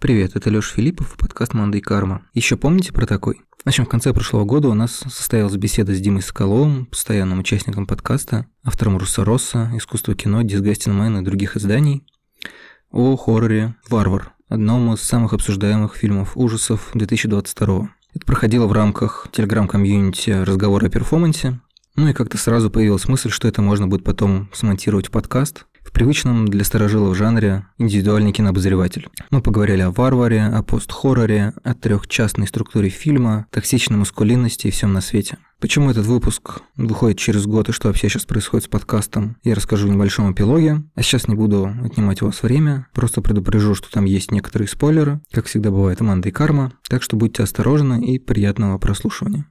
Привет, это Лёша Филиппов, подкаст «Манда карма». Еще помните про такой? В общем, в конце прошлого года у нас состоялась беседа с Димой Соколовым, постоянным участником подкаста, автором Руса Росса, искусство кино, Disgusting Man и других изданий, о хорроре «Варвар», одном из самых обсуждаемых фильмов ужасов 2022 Это проходило в рамках телеграм-комьюнити «Разговоры о перформансе», ну и как-то сразу появилась мысль, что это можно будет потом смонтировать в подкаст, в привычном для старожилов жанре индивидуальный кинообозреватель. Мы поговорили о варваре, о пост-хорроре, о трехчастной структуре фильма, токсичной маскулинности и всем на свете. Почему этот выпуск выходит через год и что вообще сейчас происходит с подкастом, я расскажу в небольшом эпилоге. А сейчас не буду отнимать у вас время, просто предупрежу, что там есть некоторые спойлеры, как всегда бывает Аманда и Карма, так что будьте осторожны и приятного прослушивания.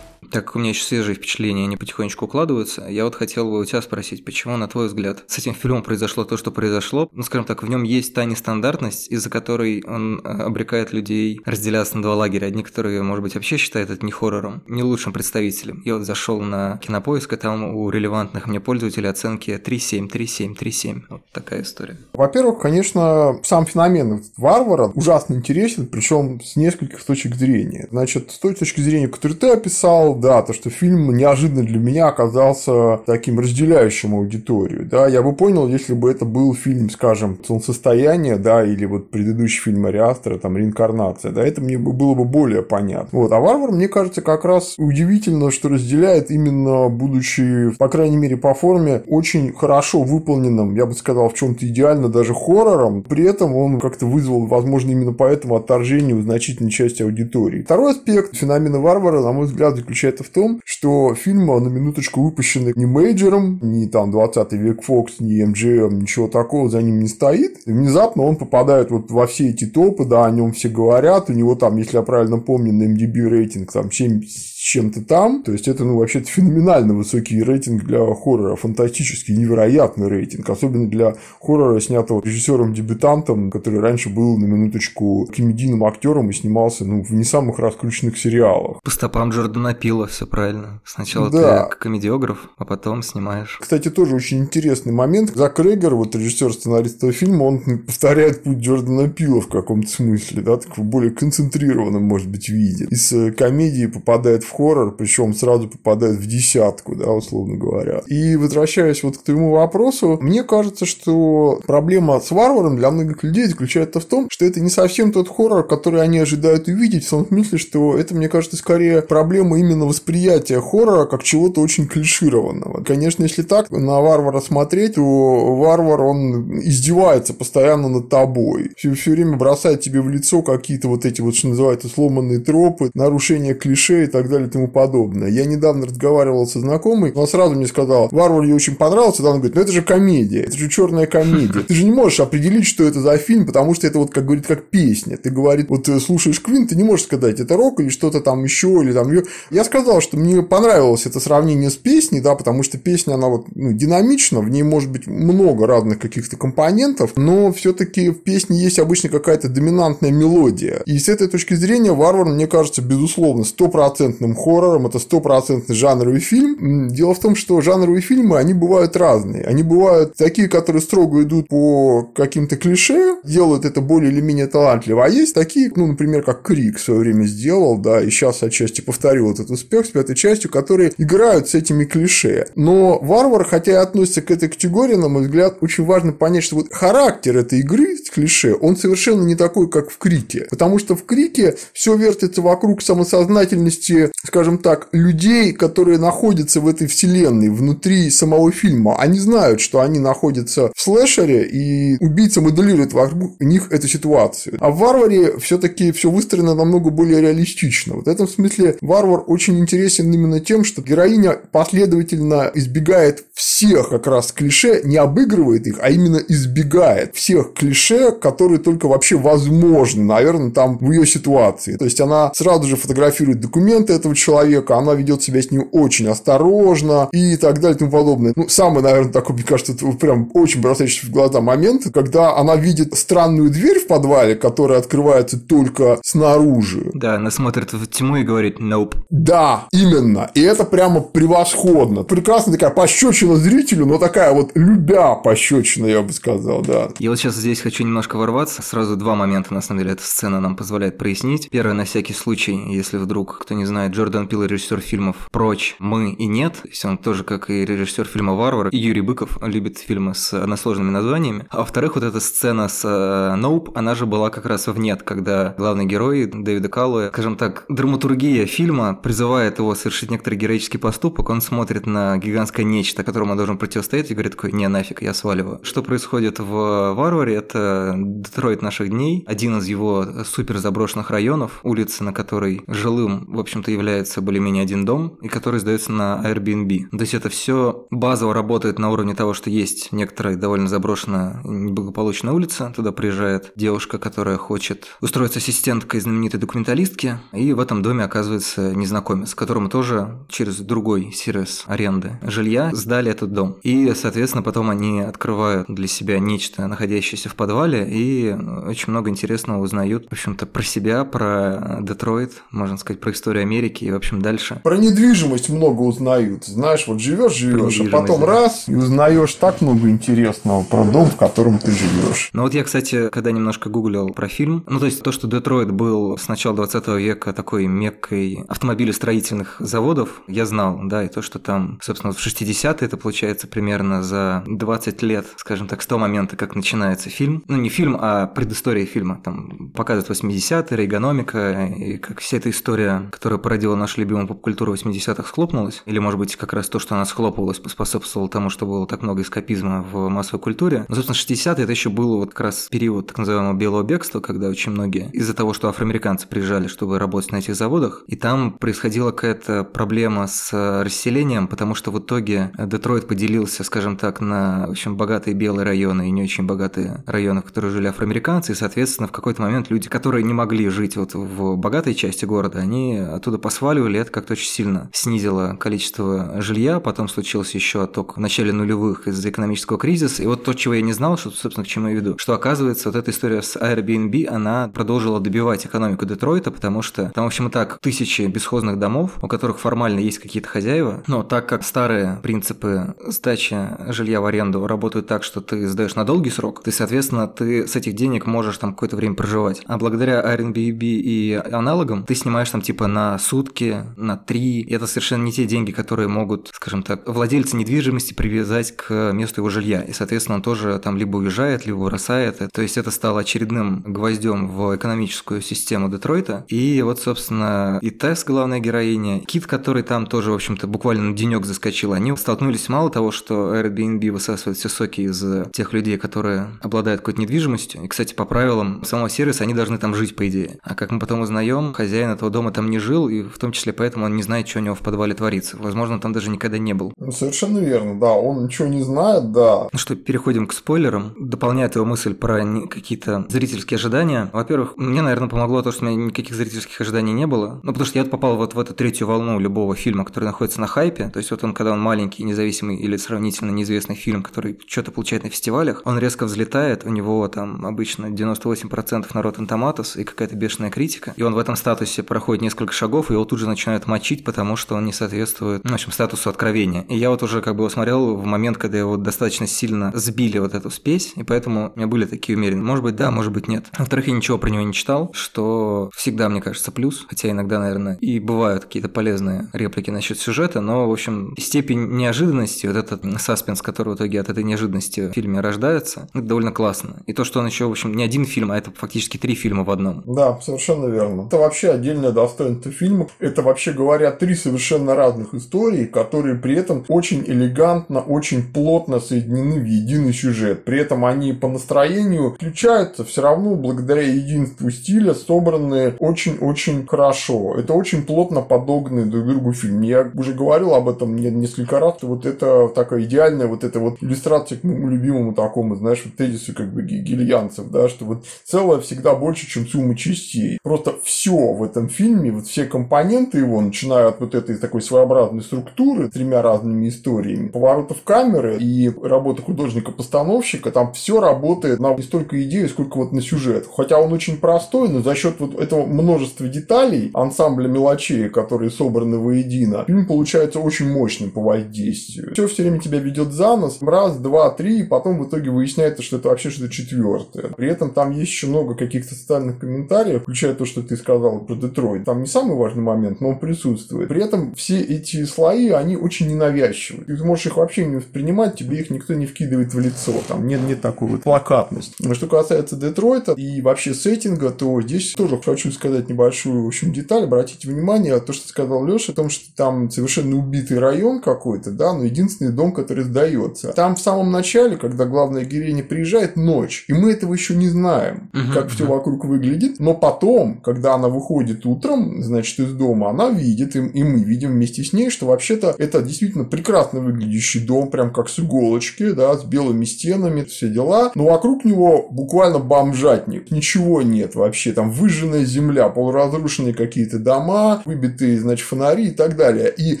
Так как у меня еще свежие впечатления, они потихонечку укладываются, я вот хотел бы у тебя спросить, почему, на твой взгляд, с этим фильмом произошло то, что произошло? Ну, скажем так, в нем есть та нестандартность, из-за которой он э, обрекает людей разделяться на два лагеря. Одни, которые, может быть, вообще считают это не хоррором, не лучшим представителем. Я вот зашел на кинопоиск, и там у релевантных мне пользователей оценки 3,7, 3,7, 3,7. Вот такая история. Во-первых, конечно, сам феномен варвара ужасно интересен, причем с нескольких точек зрения. Значит, с той точки зрения, которую ты описал, да, то, что фильм неожиданно для меня оказался таким разделяющим аудиторию, да, я бы понял, если бы это был фильм, скажем, «Солнцестояние», да, или вот предыдущий фильм Ариастера, там, «Реинкарнация», да, это мне было бы более понятно. Вот, а «Варвар», мне кажется, как раз удивительно, что разделяет именно, будучи, по крайней мере, по форме, очень хорошо выполненным, я бы сказал, в чем-то идеально даже хоррором, при этом он как-то вызвал, возможно, именно поэтому отторжение у значительной части аудитории. Второй аспект феномена Варвара, на мой взгляд, заключается заключается в том, что фильм на минуточку выпущенный не мейджером, не там 20 век Фокс, не MGM, ничего такого за ним не стоит. И внезапно он попадает вот во все эти топы, да, о нем все говорят, у него там, если я правильно помню, на MDB рейтинг там 7 чем-то там. То есть это, ну, вообще-то феноменально высокий рейтинг для хоррора, фантастический, невероятный рейтинг, особенно для хоррора, снятого режиссером-дебютантом, который раньше был на минуточку комедийным актером и снимался, ну, в не самых раскрученных сериалах. По стопам Джордана Пила, все правильно. Сначала да. ты комедиограф, а потом снимаешь. Кстати, тоже очень интересный момент. Зак Крейгер, вот режиссер-сценарист этого фильма, он повторяет путь Джордана Пила в каком-то смысле, да, так в более концентрированном, может быть, виде. Из э, комедии попадает в хоррор, причем сразу попадает в десятку, да, условно говоря. И возвращаясь вот к твоему вопросу, мне кажется, что проблема с варваром для многих людей заключается в том, что это не совсем тот хоррор, который они ожидают увидеть, в том смысле, что это, мне кажется, скорее проблема именно восприятия хоррора как чего-то очень клишированного. Конечно, если так на варвара смотреть, то варвар, он издевается постоянно над тобой. Все, все время бросает тебе в лицо какие-то вот эти вот, что называется, сломанные тропы, нарушения клише и так далее и тому подобное. Я недавно разговаривал со знакомой, она сразу мне сказала, Варвар ей очень понравился, да, она говорит, ну это же комедия, это же черная комедия. Ты же не можешь определить, что это за фильм, потому что это вот, как говорит, как песня. Ты говорит, вот ты слушаешь Квин, ты не можешь сказать, это рок или что-то там еще, или там... Я сказал, что мне понравилось это сравнение с песней, да, потому что песня, она вот ну, динамична, в ней может быть много разных каких-то компонентов, но все-таки в песне есть обычно какая-то доминантная мелодия. И с этой точки зрения Варвар, мне кажется, безусловно, стопроцентным хоррором, это стопроцентный жанровый фильм. Дело в том, что жанровые фильмы, они бывают разные. Они бывают такие, которые строго идут по каким-то клише, делают это более или менее талантливо, а есть такие, ну, например, как Крик в свое время сделал, да, и сейчас отчасти повторил этот успех с пятой частью, которые играют с этими клише. Но Варвар, хотя и относится к этой категории, на мой взгляд, очень важно понять, что вот характер этой игры с клише, он совершенно не такой, как в Крике. Потому что в Крике все вертится вокруг самосознательности, скажем так, людей, которые находятся в этой вселенной, внутри самого фильма. Они знают, что они находятся в слэшере, и убийца моделирует вокруг них эту ситуацию. А в Варваре все-таки все выстроено намного более реалистично. Вот в этом смысле Варвар очень интересен именно тем, что героиня последовательно избегает всех как раз клише, не обыгрывает их, а именно избегает всех клише, которые только вообще возможны, наверное, там в ее ситуации. То есть она сразу же фотографирует документы этого этого человека, она ведет себя с ним очень осторожно и так далее и тому подобное. Ну, самый, наверное, такой, мне кажется, это прям очень бросающий в глаза момент, когда она видит странную дверь в подвале, которая открывается только снаружи. Да, она смотрит в тьму и говорит «nope». Да, именно. И это прямо превосходно. Прекрасная такая пощечина зрителю, но такая вот любя пощечина, я бы сказал, да. Я вот сейчас здесь хочу немножко ворваться. Сразу два момента, на самом деле, эта сцена нам позволяет прояснить. Первое, на всякий случай, если вдруг, кто не знает, Джордан Пил режиссер фильмов «Прочь», «Мы» и «Нет». То есть он тоже, как и режиссер фильма «Варвар», и Юрий Быков любит фильмы с односложными названиями. А во-вторых, вот эта сцена с «Ноуп», э, она же была как раз в «Нет», когда главный герой Дэвида Каллуэ, скажем так, драматургия фильма призывает его совершить некоторый героический поступок, он смотрит на гигантское нечто, которому он должен противостоять, и говорит такой, не, нафиг, я сваливаю. Что происходит в «Варваре», это Детройт наших дней, один из его супер заброшенных районов, улица, на которой жилым, в общем-то, является более-менее один дом, и который сдается на Airbnb. То есть это все базово работает на уровне того, что есть некоторая довольно заброшенная неблагополучная улица, туда приезжает девушка, которая хочет устроиться ассистенткой знаменитой документалистки, и в этом доме оказывается незнакомец, которому тоже через другой сервис аренды жилья сдали этот дом. И, соответственно, потом они открывают для себя нечто, находящееся в подвале, и очень много интересного узнают, в общем-то, про себя, про Детройт, можно сказать, про историю Америки и, в общем, дальше. Про недвижимость много узнают. Знаешь, вот живешь, живешь, а потом раз и узнаешь так много интересного про дом, в котором ты живешь. Ну вот я, кстати, когда немножко гуглил про фильм, ну то есть то, что Детройт был с начала 20 века такой меккой автомобилестроительных заводов, я знал, да, и то, что там, собственно, в 60-е это получается примерно за 20 лет, скажем так, с того момента, как начинается фильм. Ну не фильм, а предыстория фильма. Там показывают 80-е, рейгономика, и как вся эта история, которая породила нашу любимую поп-культуру 80-х, схлопнулась. Или, может быть, как раз то, что она схлопывалась, поспособствовало тому, что было так много эскапизма в массовой культуре. Но, собственно, 60-е это еще был вот как раз период так называемого белого бегства, когда очень многие из-за того, что афроамериканцы приезжали, чтобы работать на этих заводах, и там происходила какая-то проблема с расселением, потому что в итоге Детройт поделился, скажем так, на в общем богатые белые районы и не очень богатые районы, в которых жили афроамериканцы, и, соответственно, в какой-то момент люди, которые не могли жить вот в богатой части города, они оттуда посваливали, это как-то очень сильно снизило количество жилья, потом случился еще отток в начале нулевых из-за экономического кризиса, и вот то, чего я не знал, что, собственно, к чему я веду, что оказывается, вот эта история с Airbnb, она продолжила добивать экономику Детройта, потому что там, в общем, и так тысячи бесхозных домов, у которых формально есть какие-то хозяева, но так как старые принципы сдачи жилья в аренду работают так, что ты сдаешь на долгий срок, ты, соответственно, ты с этих денег можешь там какое-то время проживать. А благодаря Airbnb и аналогам ты снимаешь там типа на сутки, на три. И это совершенно не те деньги, которые могут, скажем так, владельцы недвижимости привязать к месту его жилья. И, соответственно, он тоже там либо уезжает, либо бросает. То есть это стало очередным гвоздем в экономическую систему Детройта. И вот, собственно, и Тесс, главная героиня, Кит, который там тоже, в общем-то, буквально на денек заскочил, они столкнулись мало того, что Airbnb высасывает все соки из тех людей, которые обладают какой-то недвижимостью. И, кстати, по правилам самого сервиса они должны там жить, по идее. А как мы потом узнаем, хозяин этого дома там не жил, и в том числе поэтому он не знает, что у него в подвале творится. Возможно, там даже никогда не был. Ну, совершенно верно, да. Он ничего не знает, да. Ну что, переходим к спойлерам. Дополняет его мысль про какие-то зрительские ожидания. Во-первых, мне, наверное, помогло то, что у меня никаких зрительских ожиданий не было. Ну, потому что я попал вот в эту третью волну любого фильма, который находится на хайпе. То есть вот он, когда он маленький, независимый или сравнительно неизвестный фильм, который что-то получает на фестивалях, он резко взлетает, у него там обычно 98% на Rotten Tomatoes и какая-то бешеная критика. И он в этом статусе проходит несколько шагов, и его тут же начинают мочить, потому что он не соответствует, ну, в общем, статусу откровения. И я вот уже как бы его смотрел в момент, когда его достаточно сильно сбили вот эту спесь, и поэтому у меня были такие умеренные. Может быть, да, может быть, нет. Во-вторых, я ничего про него не читал, что всегда, мне кажется, плюс, хотя иногда, наверное, и бывают какие-то полезные реплики насчет сюжета, но, в общем, степень неожиданности, вот этот саспенс, который в итоге от этой неожиданности в фильме рождается, это довольно классно. И то, что он еще, в общем, не один фильм, а это фактически три фильма в одном. Да, совершенно верно. Это вообще отдельное достоинство фильма. Это, вообще говоря, три совершенно разных истории, которые при этом очень элегантно, очень плотно соединены в единый сюжет. При этом они по настроению включаются все равно благодаря единству стиля, собранные очень-очень хорошо. Это очень плотно подогнанный друг другу фильм. Я уже говорил об этом несколько раз. Вот это такая идеальная вот эта вот иллюстрация к моему любимому такому, знаешь, вот тезису как бы гильянцев, да, что вот целое всегда больше, чем сумма частей. Просто все в этом фильме, вот все компоненты компоненты его, начиная от вот этой такой своеобразной структуры, тремя разными историями, поворотов камеры и работы художника-постановщика, там все работает на не столько идею, сколько вот на сюжет. Хотя он очень простой, но за счет вот этого множества деталей, ансамбля мелочей, которые собраны воедино, фильм получается очень мощным по воздействию. Все все время тебя ведет за нос, раз, два, три, и потом в итоге выясняется, что это вообще что-то четвертое. При этом там есть еще много каких-то социальных комментариев, включая то, что ты сказал про Детройт. Там не самый важный момент, но он присутствует. При этом все эти слои, они очень ненавязчивы. Ты можешь их вообще не воспринимать, тебе их никто не вкидывает в лицо. Там нет, нет такой вот плакатности. Но что касается Детройта и вообще сеттинга, то здесь тоже хочу сказать небольшую, в общем, деталь. Обратите внимание, то, что сказал Леша, о том, что там совершенно убитый район какой-то, да, но единственный дом, который сдается. Там в самом начале, когда главная героиня приезжает, ночь, и мы этого еще не знаем, угу, как угу. все вокруг выглядит. Но потом, когда она выходит утром, значит, из дома, она видит, и, мы видим вместе с ней, что вообще-то это действительно прекрасно выглядящий дом, прям как с иголочки, да, с белыми стенами, все дела. Но вокруг него буквально бомжатник, ничего нет вообще, там выжженная земля, полуразрушенные какие-то дома, выбитые, значит, фонари и так далее. И,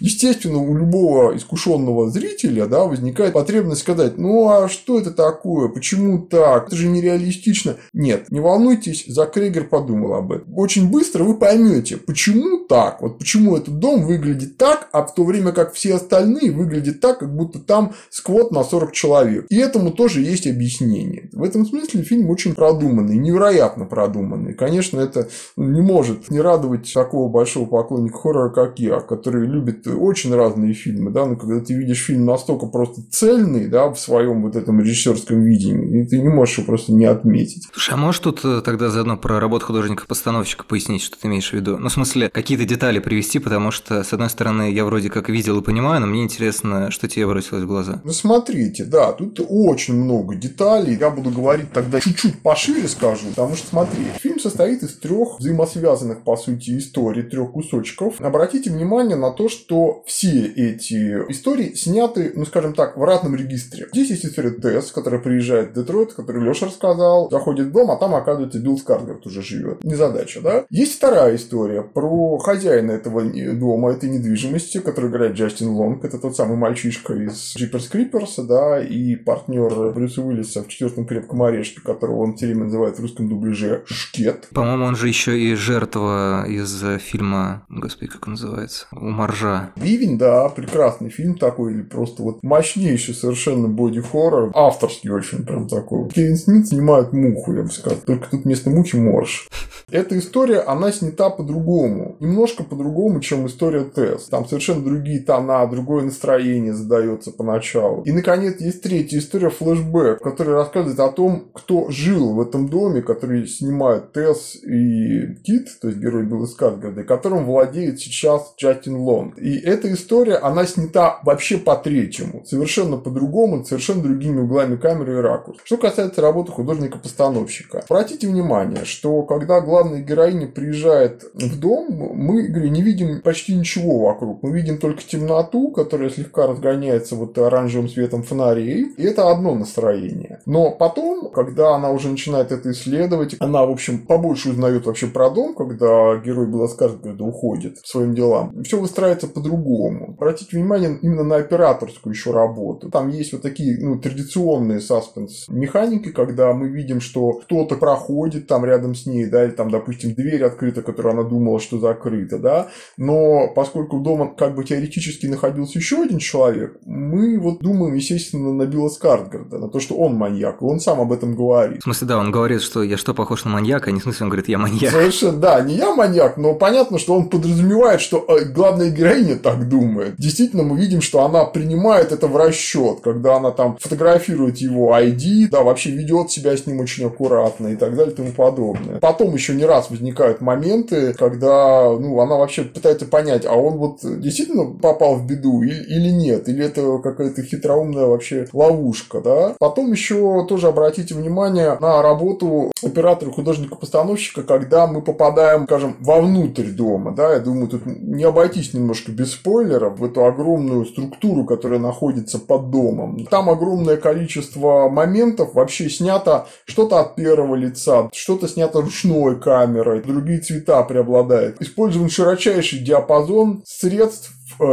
естественно, у любого искушенного зрителя, да, возникает потребность сказать, ну а что это такое, почему так, это же нереалистично. Нет, не волнуйтесь, Зак Крейгер подумал об этом. Очень быстро вы поймете, почему так, вот почему этот дом выглядит так, а в то время как все остальные выглядят так, как будто там сквот на 40 человек. И этому тоже есть объяснение. В этом смысле фильм очень продуманный, невероятно продуманный. Конечно, это не может не радовать такого большого поклонника хоррора, как я, который любит очень разные фильмы, да, но когда ты видишь фильм настолько просто цельный, да, в своем вот этом режиссерском видении, ты не можешь его просто не отметить. Слушай, а можешь тут э, тогда заодно про работу художника-постановщика пояснить, что ты имеешь в виду? Ну, в смысле, какие-то детали привести, потому что, с одной стороны, я вроде как видел и понимаю, но мне интересно, что тебе бросилось в глаза. Ну, смотрите, да, тут очень много деталей. Я буду говорить тогда чуть-чуть пошире скажу, потому что, смотри, фильм состоит из трех взаимосвязанных, по сути, историй, трех кусочков. Обратите внимание на то, что все эти истории сняты, ну, скажем так, в разном регистре. Здесь есть история Тесс, которая приезжает в Детройт, который Леша рассказал, заходит в дом, а там, оказывается, Билл Скаргард уже живет. Незадача, да? Есть вторая история про хозяина этого дома, этой недвижимости, который играет Джастин Лонг. Это тот самый мальчишка из Jeepers Creepers, да, и партнер Брюса Уиллиса в четвертом крепком орешке, которого он все время называет в русском дубляже Шкет. По-моему, он же еще и жертва из фильма, господи, как он называется, у Маржа. Бивень, да, прекрасный фильм такой, или просто вот мощнейший совершенно боди-хоррор, авторский очень прям такой. Кевин Смит снимает муху, я бы сказал, только тут вместо мухи морж. Эта история, она снята по-другому. Немножко по-другому, чем история Тесс. Там совершенно другие тона, другое настроение задается поначалу. И, наконец, есть третья история, флешбэк, которая рассказывает о том, кто жил в этом доме, который снимают Тесс и Кит, то есть герой Билла Скарсгарда, которым владеет сейчас Джастин Лонг. И эта история, она снята вообще по-третьему. Совершенно по-другому, совершенно другими углами камеры и ракурс. Что касается работы художника-постановщика. Обратите внимание, что когда главная героиня приезжает в дом, мы, говорю, не видим почти ничего вокруг. Мы видим только темноту, которая слегка разгоняется вот оранжевым светом фонарей. И это одно настроение. Но потом, когда она уже начинает это исследовать, она, в общем, побольше узнает вообще про дом, когда герой Белла Скарсгарда уходит к своим делам. Все выстраивается по-другому. Обратите внимание именно на операторскую еще работу. Там есть вот такие ну, традиционные саспенс механики, когда мы видим, что кто-то проходит там рядом с ней, да, или там, допустим, дверь открыта, которую она думала, что закрыта, да, но поскольку дома как бы теоретически находился еще один человек, мы вот думаем, естественно, на Билла Скарсгарда, на то, что он маньяк, и он сам об этом говорит. В смысле, да, он говорит, что я что, похож на маньяка, а не в смысле, он говорит, я маньяк. Совершенно, да, не я маньяк, но понятно, что он подразумевает, что э, главная героиня так думает. Действительно, мы видим, что она принимает это в расчет, когда она там фотографирует его ID, да, вообще ведет себя с ним очень аккуратно и так далее и тому подобное. Потом еще не раз возникают моменты, когда ну, она вообще пытается понять, а он вот действительно попал в беду или, или нет, или это какая-то хитроумная вообще ловушка, да. Потом еще тоже обратите внимание на работу оператора художника постановщика, когда мы попадаем, скажем, вовнутрь дома, да, я думаю, тут не обойтись немножко без спойлеров в эту огромную структуру, которая находится под домом. Там огромное количество моментов вообще снято что-то от первого лица, что-то снято ручной камерой, другие цвета преобладают. Использован широчайший диапазон средств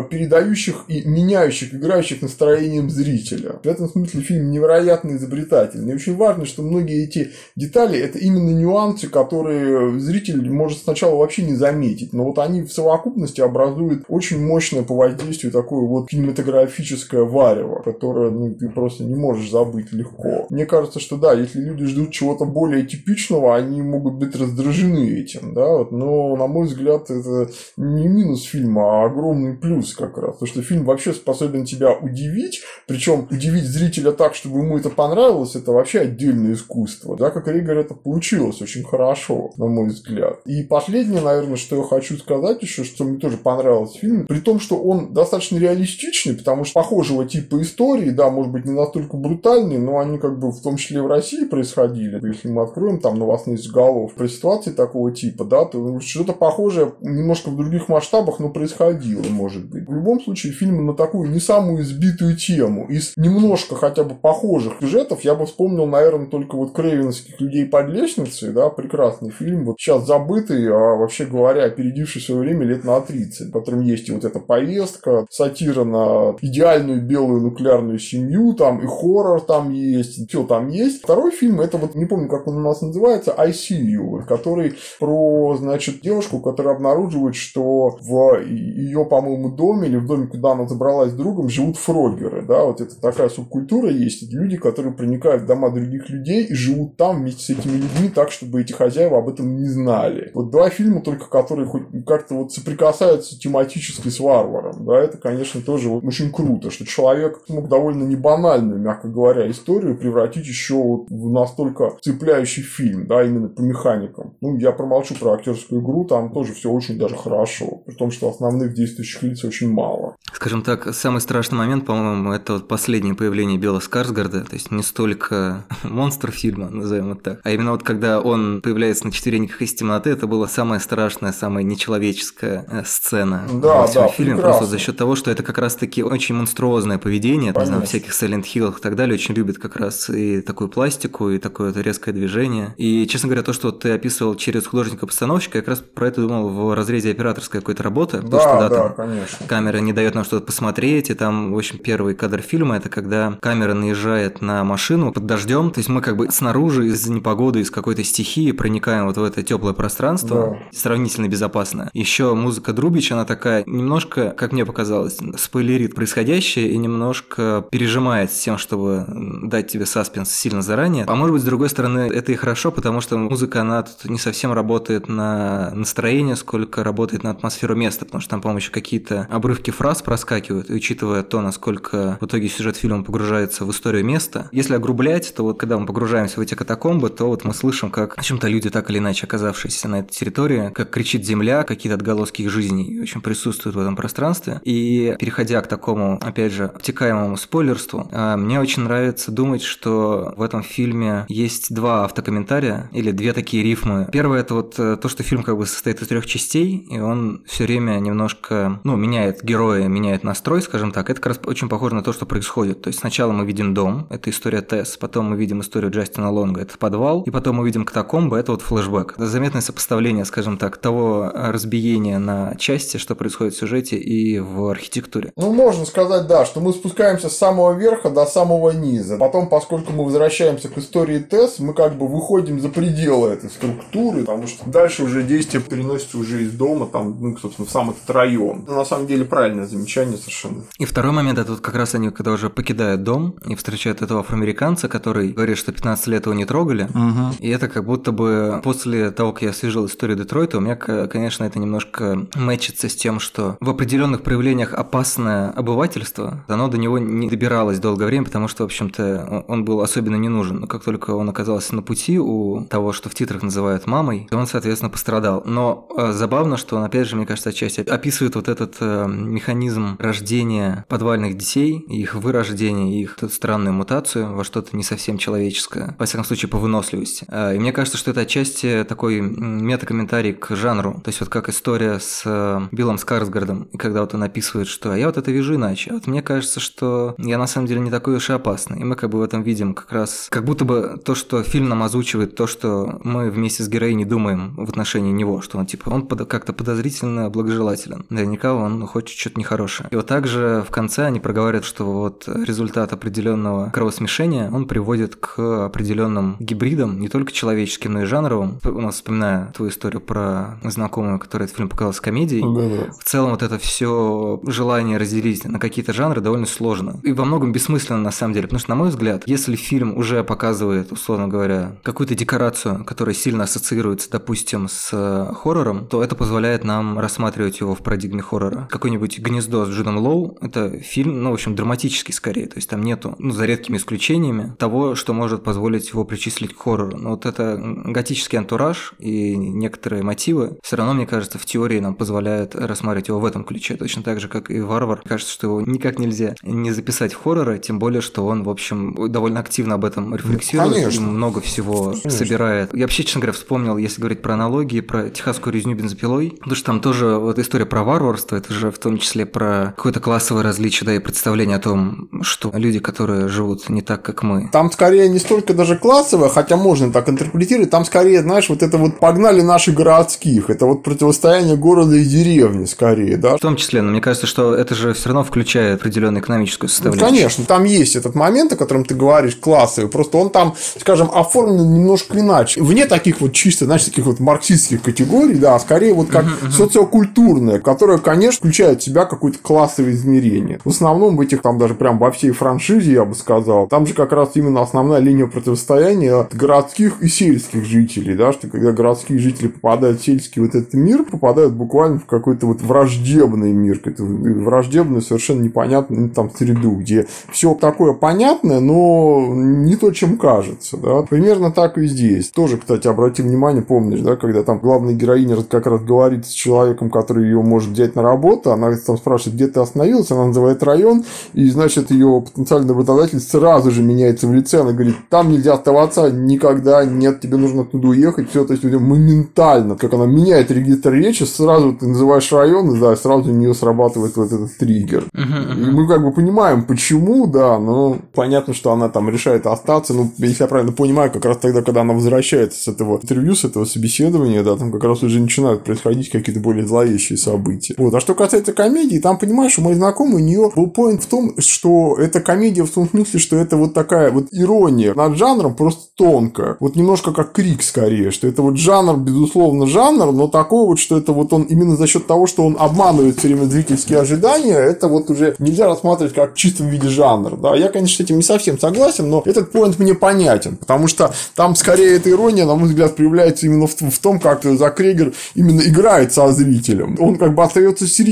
передающих и меняющих, играющих настроением зрителя. В этом смысле фильм невероятно изобретательный. И очень важно, что многие эти детали – это именно нюансы, которые зритель может сначала вообще не заметить. Но вот они в совокупности образуют очень мощное по воздействию такое вот кинематографическое варево, которое ну, ты просто не можешь забыть легко. Мне кажется, что да, если люди ждут чего-то более типичного, они могут быть раздражены этим. Да? Но, на мой взгляд, это не минус фильма, а огромный плюс плюс как раз. Потому что фильм вообще способен тебя удивить, причем удивить зрителя так, чтобы ему это понравилось, это вообще отдельное искусство. Да, как Ригор это получилось очень хорошо, на мой взгляд. И последнее, наверное, что я хочу сказать еще, что мне тоже понравилось в фильме, при том, что он достаточно реалистичный, потому что похожего типа истории, да, может быть, не настолько брутальные, но они как бы в том числе в России происходили. Если мы откроем там новостные заголовки про ситуации такого типа, да, то что-то похожее немножко в других масштабах, но происходило, может быть. В любом случае, фильм на такую не самую избитую тему. Из немножко хотя бы похожих сюжетов я бы вспомнил, наверное, только вот Крейвенских людей под лестницей, да, прекрасный фильм, вот сейчас забытый, а вообще говоря, опередивший свое время лет на 30, в котором есть и вот эта поездка, сатира на идеальную белую нуклеарную семью, там и хоррор там есть, все там есть. Второй фильм, это вот, не помню, как он у нас называется, I See You, который про, значит, девушку, которая обнаруживает, что в ее, по-моему, доме или в доме, куда она забралась с другом, живут фрогеры. Да? Вот это такая субкультура есть. Это люди, которые проникают в дома других людей и живут там вместе с этими людьми так, чтобы эти хозяева об этом не знали. Вот два фильма только, которые хоть как-то вот соприкасаются тематически с варваром. Да? Это, конечно, тоже вот очень круто, что человек смог довольно не банальную, мягко говоря, историю превратить еще вот в настолько цепляющий фильм, да, именно по механикам. Ну, я промолчу про актерскую игру, там тоже все очень даже хорошо. При том, что основных действующих лиц очень мало. Скажем так, самый страшный момент, по-моему, это вот последнее появление Билла Скарсгарда, то есть не столько монстр фильма, назовем это так, а именно вот когда он появляется на четвереньках из темноты, это была самая страшная, самая нечеловеческая э, сцена да, во всем да, фильме, прекрасно. просто за счет того, что это как раз-таки очень монструозное поведение, не знаю, всяких Silent Hill и так далее, очень любит как раз и такую пластику, и такое резкое движение. И, честно говоря, то, что ты описывал через художника-постановщика, я как раз про это думал в разрезе операторской какой-то работы. Да, что, да, да, там, конечно камера не дает нам что-то посмотреть, и там, в общем, первый кадр фильма – это когда камера наезжает на машину под дождем, то есть мы как бы снаружи из непогоды, из какой-то стихии проникаем вот в это теплое пространство, да. сравнительно безопасное. Еще музыка Друбич, она такая немножко, как мне показалось, спойлерит происходящее и немножко пережимает с тем, чтобы дать тебе саспенс сильно заранее. А может быть, с другой стороны, это и хорошо, потому что музыка, она тут не совсем работает на настроение, сколько работает на атмосферу места, потому что там, по-моему, еще какие-то обрывки фраз проскакивают, и учитывая то, насколько в итоге сюжет фильма погружается в историю места, если огрублять, то вот когда мы погружаемся в эти катакомбы, то вот мы слышим, как о чем-то люди, так или иначе оказавшиеся на этой территории, как кричит земля, какие-то отголоски их жизни, в общем, присутствуют в этом пространстве. И переходя к такому, опять же, обтекаемому спойлерству, а, мне очень нравится думать, что в этом фильме есть два автокомментария или две такие рифмы. Первое это вот э, то, что фильм как бы состоит из трех частей, и он все время немножко, ну, меняет героя, меняет настрой, скажем так, это как раз очень похоже на то, что происходит. То есть сначала мы видим дом, это история Тесс, потом мы видим историю Джастина Лонга, это подвал, и потом мы видим катакомбы, это вот флешбэк. Это заметное сопоставление, скажем так, того разбиения на части, что происходит в сюжете и в архитектуре. Ну, можно сказать, да, что мы спускаемся с самого верха до самого низа. Потом, поскольку мы возвращаемся к истории Тесс, мы как бы выходим за пределы этой структуры, потому что дальше уже действие переносится уже из дома, там, ну, собственно, в сам этот район. На самом самом деле правильное замечание совершенно. И второй момент, это вот как раз они, когда уже покидают дом и встречают этого афроамериканца, который говорит, что 15 лет его не трогали. Угу. И это как будто бы после того, как я освежил историю Детройта, у меня, конечно, это немножко мэчится с тем, что в определенных проявлениях опасное обывательство, оно до него не добиралось долгое время, потому что, в общем-то, он был особенно не нужен. Но как только он оказался на пути у того, что в титрах называют мамой, то он, соответственно, пострадал. Но э, забавно, что он, опять же, мне кажется, отчасти описывает вот этот механизм рождения подвальных детей, их вырождение, их странную мутацию во что-то не совсем человеческое, во всяком случае по выносливости. А, и мне кажется, что это отчасти такой метакомментарий к жанру. То есть вот как история с э, Биллом Скарсгардом, и когда вот он описывает, что «а я вот это вижу иначе». Вот мне кажется, что я на самом деле не такой уж и опасный. И мы как бы в этом видим как раз, как будто бы то, что фильм нам озвучивает, то, что мы вместе с героиней думаем в отношении него, что он типа, он под, как-то подозрительно благожелателен. Наверняка он хочет что-то нехорошее. И вот также в конце они проговаривают, что вот результат определенного кровосмешения, он приводит к определенным гибридам, не только человеческим, но и жанровым. У нас вспоминаю твою историю про знакомую, которая этот фильм показалась комедией. Да-да. В целом вот это все желание разделить на какие-то жанры довольно сложно. И во многом бессмысленно на самом деле, потому что, на мой взгляд, если фильм уже показывает, условно говоря, какую-то декорацию, которая сильно ассоциируется, допустим, с э, хоррором, то это позволяет нам рассматривать его в парадигме хоррора. Какое-нибудь «Гнездо» с Джудом Лоу – это фильм, ну, в общем, драматический скорее, то есть там нету, ну, за редкими исключениями, того, что может позволить его причислить к хоррору. Но вот это готический антураж и некоторые мотивы все равно, мне кажется, в теории нам позволяют рассматривать его в этом ключе, точно так же, как и «Варвар». Кажется, что его никак нельзя не записать в хорроры, тем более, что он, в общем, довольно активно об этом рефлексирует Конечно. и много всего Конечно. собирает. Я вообще, честно говоря, вспомнил, если говорить про аналогии, про техасскую резню бензопилой, потому что там тоже вот история про варварство, это же в том числе про какое-то классовое различие, да, и представление о том, что люди, которые живут не так, как мы. Там скорее не столько даже классовое, хотя можно так интерпретировать, там скорее, знаешь, вот это вот погнали наши городских, это вот противостояние города и деревни скорее, да. В том числе, но мне кажется, что это же все равно включает определенную экономическую составляющую. Ну, конечно, там есть этот момент, о котором ты говоришь, классовый, просто он там, скажем, оформлен немножко иначе. Вне таких вот чисто, знаешь, таких вот марксистских категорий, да, а скорее вот как uh-huh, uh-huh. социокультурное, которое, конечно, включает в себя какое-то классовое измерение. В основном в этих там даже прям во всей франшизе, я бы сказал, там же как раз именно основная линия противостояния от городских и сельских жителей, да, что когда городские жители попадают в сельский вот этот мир, попадают буквально в какой-то вот враждебный мир, какую-то враждебную, совершенно непонятную ну, там среду, где все такое понятное, но не то, чем кажется, да. Примерно так и здесь. Тоже, кстати, обрати внимание, помнишь, да, когда там главная героиня как раз говорит с человеком, который ее может взять на работу, она там спрашивает, где ты остановился, она называет район, и, значит, ее потенциальный работодатель сразу же меняется в лице, она говорит, там нельзя оставаться никогда, нет, тебе нужно туда уехать, все, то есть моментально, как она меняет регистр речи, сразу ты называешь район, да, сразу у нее срабатывает вот этот триггер. И мы как бы понимаем, почему, да, но понятно, что она там решает остаться, ну, если я правильно понимаю, как раз тогда, когда она возвращается с этого интервью, с этого собеседования, да, там как раз уже начинают происходить какие-то более зловещие события. Вот. А что касается комедии, там, понимаешь, у моей знакомой у нее был поинт в том, что эта комедия в том смысле, что это вот такая вот ирония над жанром просто тонкая. Вот немножко как крик скорее, что это вот жанр, безусловно, жанр, но такой вот, что это вот он именно за счет того, что он обманывает все время зрительские ожидания, это вот уже нельзя рассматривать как в чистом виде жанр. Да, я, конечно, с этим не совсем согласен, но этот поинт мне понятен, потому что там скорее эта ирония, на мой взгляд, проявляется именно в, в том, как Зак Крегер именно играет со зрителем. Он как бы остается серьезным,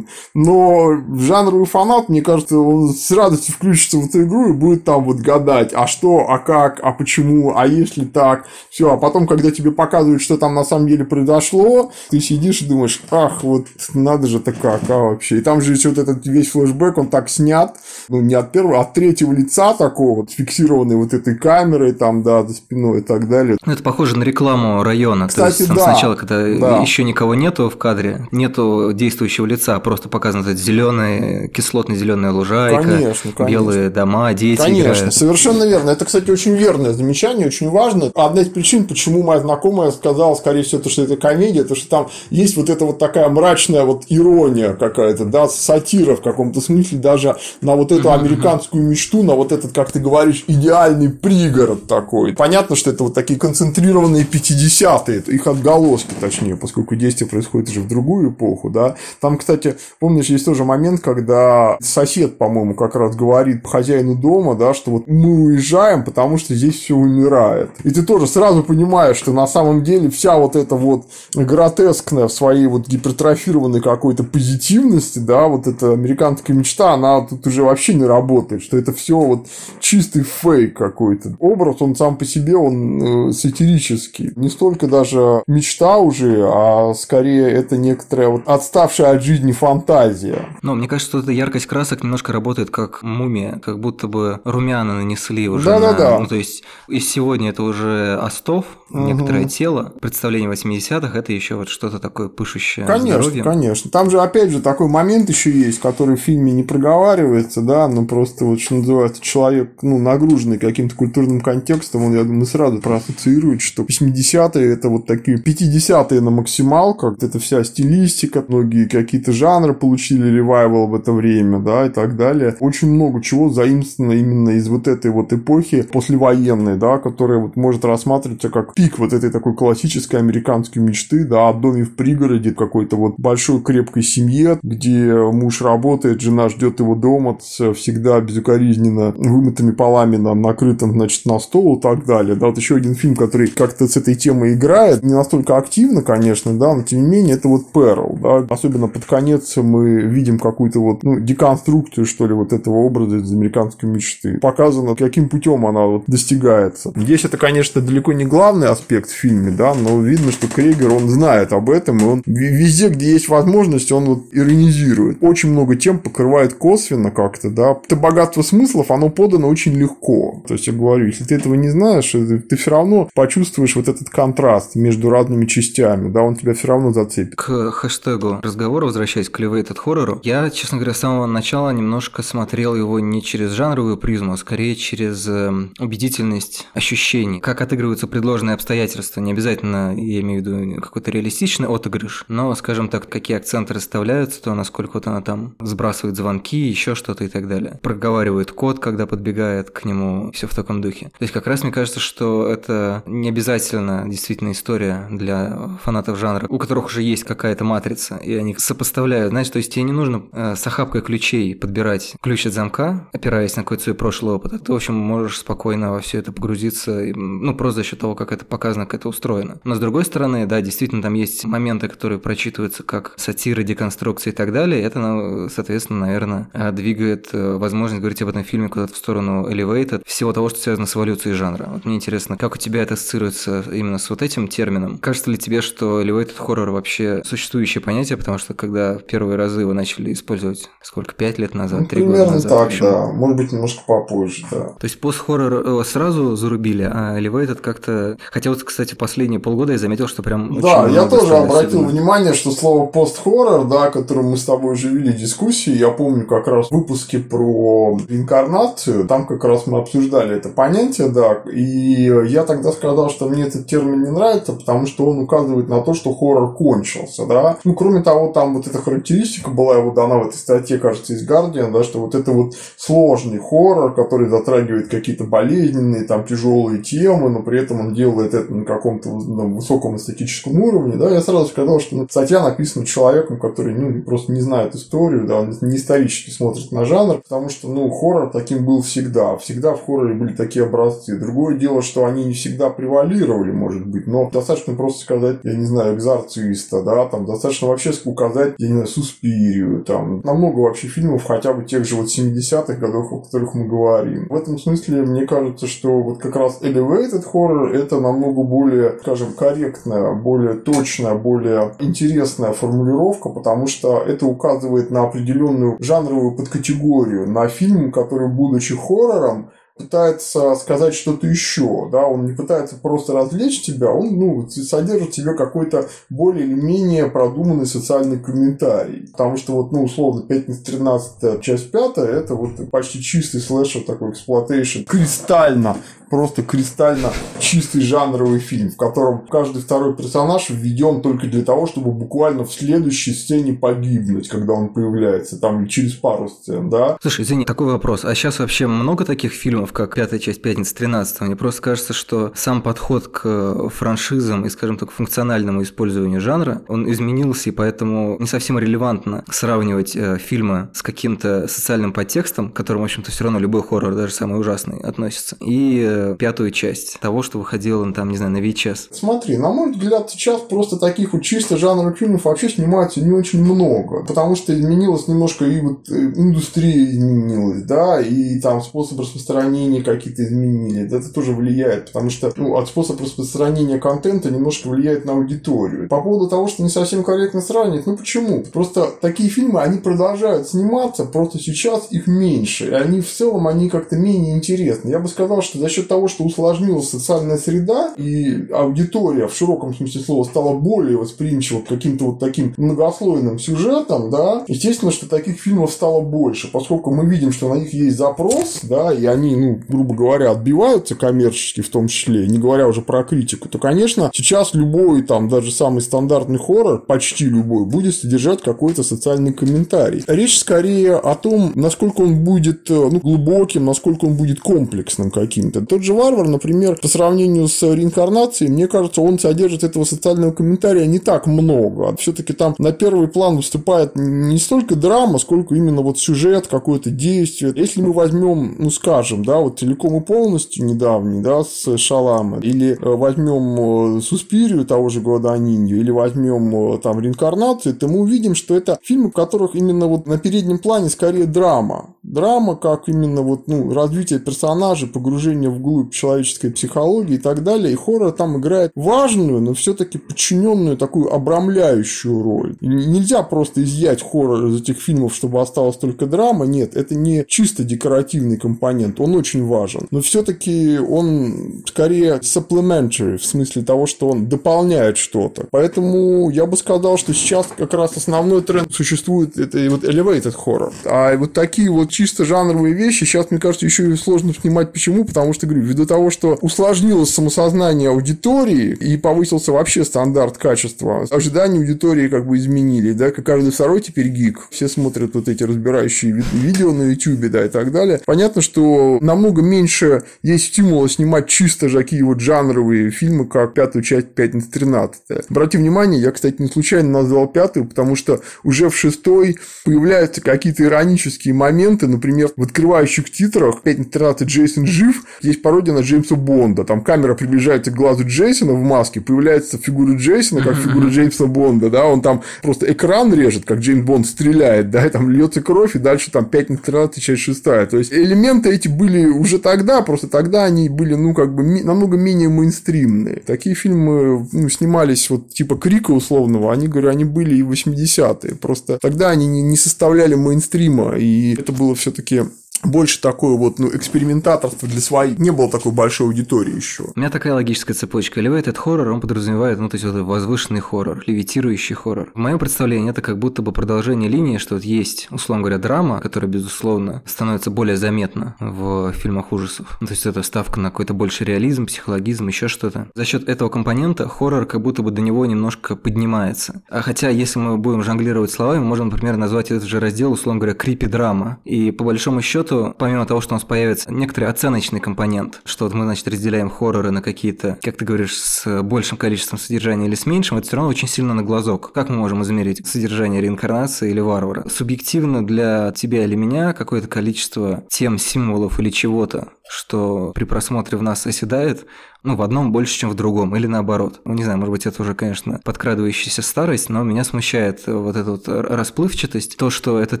но жанровый фанат, мне кажется, он с радостью включится в эту игру и будет там вот гадать, а что, а как, а почему, а если так, все, а потом, когда тебе показывают, что там на самом деле произошло, ты сидишь и думаешь, ах, вот надо же так как, а вообще. И там же еще вот этот весь флешбэк, он так снят, ну, не от первого, а от третьего лица такого, вот, фиксированный вот этой камерой, там, да, за спиной и так далее. Ну, это похоже на рекламу района. Кстати, То есть, да. Сначала, когда да. еще никого нету в кадре, нету действующего лица, просто показано этот зеленый, кислотно-зеленая лужайка, конечно, конечно. белые дома, дети Конечно, играют. совершенно верно. Это, кстати, очень верное замечание, очень важно. Одна из причин, почему моя знакомая сказала, скорее всего, то, что это комедия, то, что там есть вот эта вот такая мрачная вот ирония какая-то, да, сатира в каком-то смысле даже на вот эту американскую мечту, на вот этот, как ты говоришь, идеальный пригород такой. Понятно, что это вот такие концентрированные 50-е, их отголоски, точнее, поскольку действие происходит уже в другую эпоху, да. Там, кстати, помнишь, есть тоже момент, когда сосед, по-моему, как раз говорит хозяину дома, да, что вот мы уезжаем, потому что здесь все умирает. И ты тоже сразу понимаешь, что на самом деле вся вот эта вот гротескная в своей вот гипертрофированной какой-то позитивности, да, вот эта американская мечта, она тут уже вообще не работает, что это все вот чистый фейк какой-то. Образ, он сам по себе, он э, сатирический. Не столько даже мечта уже, а скорее это некоторая вот отставшая от жизни фантазия фантазия. Но мне кажется, что эта яркость красок немножко работает как мумия, как будто бы румяна нанесли уже. Да-да-да. Ну, то есть, и сегодня это уже остов, угу. некоторое тело. Представление 80-х это еще вот что-то такое пышущее Конечно, здоровьем. конечно. Там же, опять же, такой момент еще есть, который в фильме не проговаривается, да, но просто вот, что называется, человек, ну, нагруженный каким-то культурным контекстом, он, я думаю, сразу проассоциирует, что 80-е это вот такие 50-е на максималках, это вся стилистика, многие какие-то жанры получили ревайвал в это время, да, и так далее. Очень много чего заимствовано именно из вот этой вот эпохи послевоенной, да, которая вот может рассматриваться как пик вот этой такой классической американской мечты, да, о доме в пригороде, какой-то вот большой крепкой семье, где муж работает, жена ждет его дома, всегда безукоризненно вымытыми полами на накрытым, значит, на стол и так далее. Да, вот еще один фильм, который как-то с этой темой играет, не настолько активно, конечно, да, но тем не менее это вот Перл, да, особенно под конец мы видим какую-то вот, ну, деконструкцию, что ли, вот этого образа из американской мечты. Показано, каким путем она вот достигается. Здесь это, конечно, далеко не главный аспект в фильме, да, но видно, что Крейгер, он знает об этом, и он везде, где есть возможность, он вот иронизирует. Очень много тем покрывает косвенно как-то, да. Это богатство смыслов, оно подано очень легко. То есть, я говорю, если ты этого не знаешь, ты все равно почувствуешь вот этот контраст между разными частями, да, он тебя все равно зацепит. К хэштегу разговора, возвращаясь к Elevated хоррору, я, честно говоря, с самого начала немножко смотрел его не через жанровую призму, а скорее через эм, убедительность ощущений, как отыгрываются предложенные обстоятельства. Не обязательно, я имею в виду, какой-то реалистичный отыгрыш, но, скажем так, какие акценты расставляются, то насколько вот она там сбрасывает звонки, еще что-то и так далее. Проговаривает код, когда подбегает к нему, все в таком духе. То есть как раз мне кажется, что это не обязательно действительно история для фанатов жанра, у которых уже есть какая-то матрица, и они сопоставляют, знаешь, то есть тебе не нужно э, с охапкой ключей подбирать ключ от замка, опираясь на какой-то свой прошлый опыт, а ты, в общем, можешь спокойно во все это погрузиться, ну, просто за счет того, как это показано, как это устроено. Но с другой стороны, да, действительно, там есть моменты, которые прочитываются как сатира, деконструкция и так далее, это, ну, соответственно, наверное, э, двигает э, возможность говорить об этом фильме куда-то в сторону elevated, всего того, что связано с эволюцией жанра. Вот мне интересно, как у тебя это ассоциируется именно с вот этим термином? Кажется ли тебе, что elevated хоррор вообще существующее понятие, потому что когда первые разы его начали использовать, сколько, пять лет назад, ну, три года назад? так, да. Может быть, немножко попозже, да. То есть пост-хоррор сразу зарубили, а elevated как-то... Хотя вот, кстати, последние полгода я заметил, что прям Да, я тоже обратил сильно. внимание, что слово пост-хоррор, да, которым мы с тобой уже вели дискуссии, я помню как раз в выпуске про инкарнацию, там как раз мы обсуждали это понятие, да, и я тогда сказал, что мне этот термин не нравится, потому что он указывает на то, что хоррор кончился, да. Ну, кроме того, там вот эта характеристика была его дана в этой статье, кажется, из Guardian, да, что вот это вот сложный хоррор, который затрагивает какие-то болезненные, там, тяжелые темы, но при этом он делает это на каком-то на высоком эстетическом уровне, да, я сразу сказал, что ну, статья написана человеком, который, ну, просто не знает историю, да, он не исторически смотрит на жанр, потому что, ну, хоррор таким был всегда. Всегда в хорроре были такие образцы. Другое дело, что они не всегда превалировали, может быть, но достаточно просто сказать, я не знаю, экзорциста, да, там достаточно вообще указать, я Суспирию, там, намного вообще фильмов, хотя бы тех же вот 70-х годов, о которых мы говорим. В этом смысле, мне кажется, что вот как раз elevated horror это намного более, скажем, корректная, более точная, более интересная формулировка, потому что это указывает на определенную жанровую подкатегорию, на фильм, который, будучи хоррором, пытается сказать что-то еще, да, он не пытается просто развлечь тебя, он, ну, содержит в себе какой-то более или менее продуманный социальный комментарий, потому что вот, ну, условно, пятница 13 часть 5 это вот почти чистый слэшер такой exploitation, кристально просто кристально чистый жанровый фильм, в котором каждый второй персонаж введен только для того, чтобы буквально в следующей сцене погибнуть, когда он появляется, там через пару сцен, да. Слушай, извини, такой вопрос. А сейчас вообще много таких фильмов, как «Пятая часть пятницы 13 Мне просто кажется, что сам подход к франшизам и, скажем так, функциональному использованию жанра, он изменился, и поэтому не совсем релевантно сравнивать э, фильмы с каким-то социальным подтекстом, к которому, в общем-то, все равно любой хоррор, даже самый ужасный, относится, и пятую часть того, что выходило, там, не знаю, на VHS? Смотри, на мой взгляд, сейчас просто таких вот чисто жанровых фильмов вообще снимается не очень много, потому что изменилась немножко и вот э, индустрия изменилась, да, и там способ распространения какие-то изменились. Это тоже влияет, потому что ну, от способа распространения контента немножко влияет на аудиторию. По поводу того, что не совсем корректно сравнивать, ну почему? Просто такие фильмы, они продолжают сниматься, просто сейчас их меньше, и они в целом, они как-то менее интересны. Я бы сказал, что за счет того, что усложнилась социальная среда, и аудитория в широком смысле слова стала более восприимчива к каким-то вот таким многослойным сюжетам, да, естественно, что таких фильмов стало больше, поскольку мы видим, что на них есть запрос, да, и они, ну, грубо говоря, отбиваются коммерчески в том числе, не говоря уже про критику, то, конечно, сейчас любой там даже самый стандартный хоррор, почти любой, будет содержать какой-то социальный комментарий. Речь скорее о том, насколько он будет э, ну, глубоким, насколько он будет комплексным каким-то. Тот же варвар, например, по сравнению с реинкарнацией, мне кажется, он содержит этого социального комментария не так много. Все-таки там на первый план выступает не столько драма, сколько именно вот сюжет, какое-то действие. Если мы возьмем, ну скажем, да, вот целиком и полностью недавний, да, с Шалама, или э, возьмем э, Суспирию того же Гладанинью, или возьмем там реинкарнацию, то мы увидим, что это фильмы, в которых именно вот на переднем плане скорее драма. Драма, как именно вот, ну, развитие персонажей, погружение вглубь человеческой психологии и так далее. И хоррор там играет важную, но все-таки подчиненную такую обрамляющую роль. И нельзя просто изъять хоррор из этих фильмов, чтобы осталась только драма. Нет, это не чисто декоративный компонент, он очень важен. Но все-таки он скорее supplementary, в смысле того, что он дополняет что-то. Поэтому я бы сказал, что сейчас как раз основной тренд существует, это вот elevated horror. А вот такие вот чисто жанровые вещи сейчас, мне кажется, еще и сложно снимать. Почему? Потому что, говорю, ввиду того, что усложнилось самосознание аудитории и повысился вообще стандарт качества, ожидания аудитории как бы изменили, да, как каждый второй теперь гик. Все смотрят вот эти разбирающие видео на YouTube, да, и так далее. Понятно, что намного меньше есть стимула снимать чисто такие вот жанровые фильмы, как пятую часть «Пятница 13». Обрати внимание, я, кстати, не случайно назвал пятую, потому что уже в шестой появляются какие-то иронические моменты, например, в открывающих титрах «Пятница 13. Джейсон жив», есть пародия на Джеймса Бонда. Там камера приближается к глазу Джейсона в маске, появляется фигура Джейсона, как фигура Джеймса Бонда, да, он там просто экран режет, как Джеймс Бонд стреляет, да, и там льется кровь, и дальше там 5 13 часть 6. То есть элементы эти были уже тогда, просто тогда они были, ну, как бы намного менее мейнстримные. Такие фильмы ну, снимались вот типа Крика условного, они, говорю, они были и в 80-е. Просто тогда они не составляли мейнстрима, и это было все-таки больше такое вот, ну, экспериментаторство для своей. Не было такой большой аудитории еще. У меня такая логическая цепочка. Elevated хоррор, он подразумевает, ну, то есть, вот возвышенный хоррор, левитирующий хоррор. В моем представлении это как будто бы продолжение линии, что вот есть, условно говоря, драма, которая, безусловно, становится более заметна в фильмах ужасов. Ну, то есть, это ставка на какой-то больше реализм, психологизм, еще что-то. За счет этого компонента хоррор как будто бы до него немножко поднимается. А хотя, если мы будем жонглировать словами, можем, например, назвать этот же раздел, условно говоря, крипи-драма. И по большому счету счету, помимо того, что у нас появится некоторый оценочный компонент, что вот мы, значит, разделяем хорроры на какие-то, как ты говоришь, с большим количеством содержания или с меньшим, это все равно очень сильно на глазок. Как мы можем измерить содержание реинкарнации или варвара? Субъективно для тебя или меня какое-то количество тем, символов или чего-то, что при просмотре в нас оседает, ну, в одном больше, чем в другом, или наоборот. Ну, не знаю, может быть, это уже, конечно, подкрадывающаяся старость, но меня смущает вот эта вот расплывчатость, то, что этот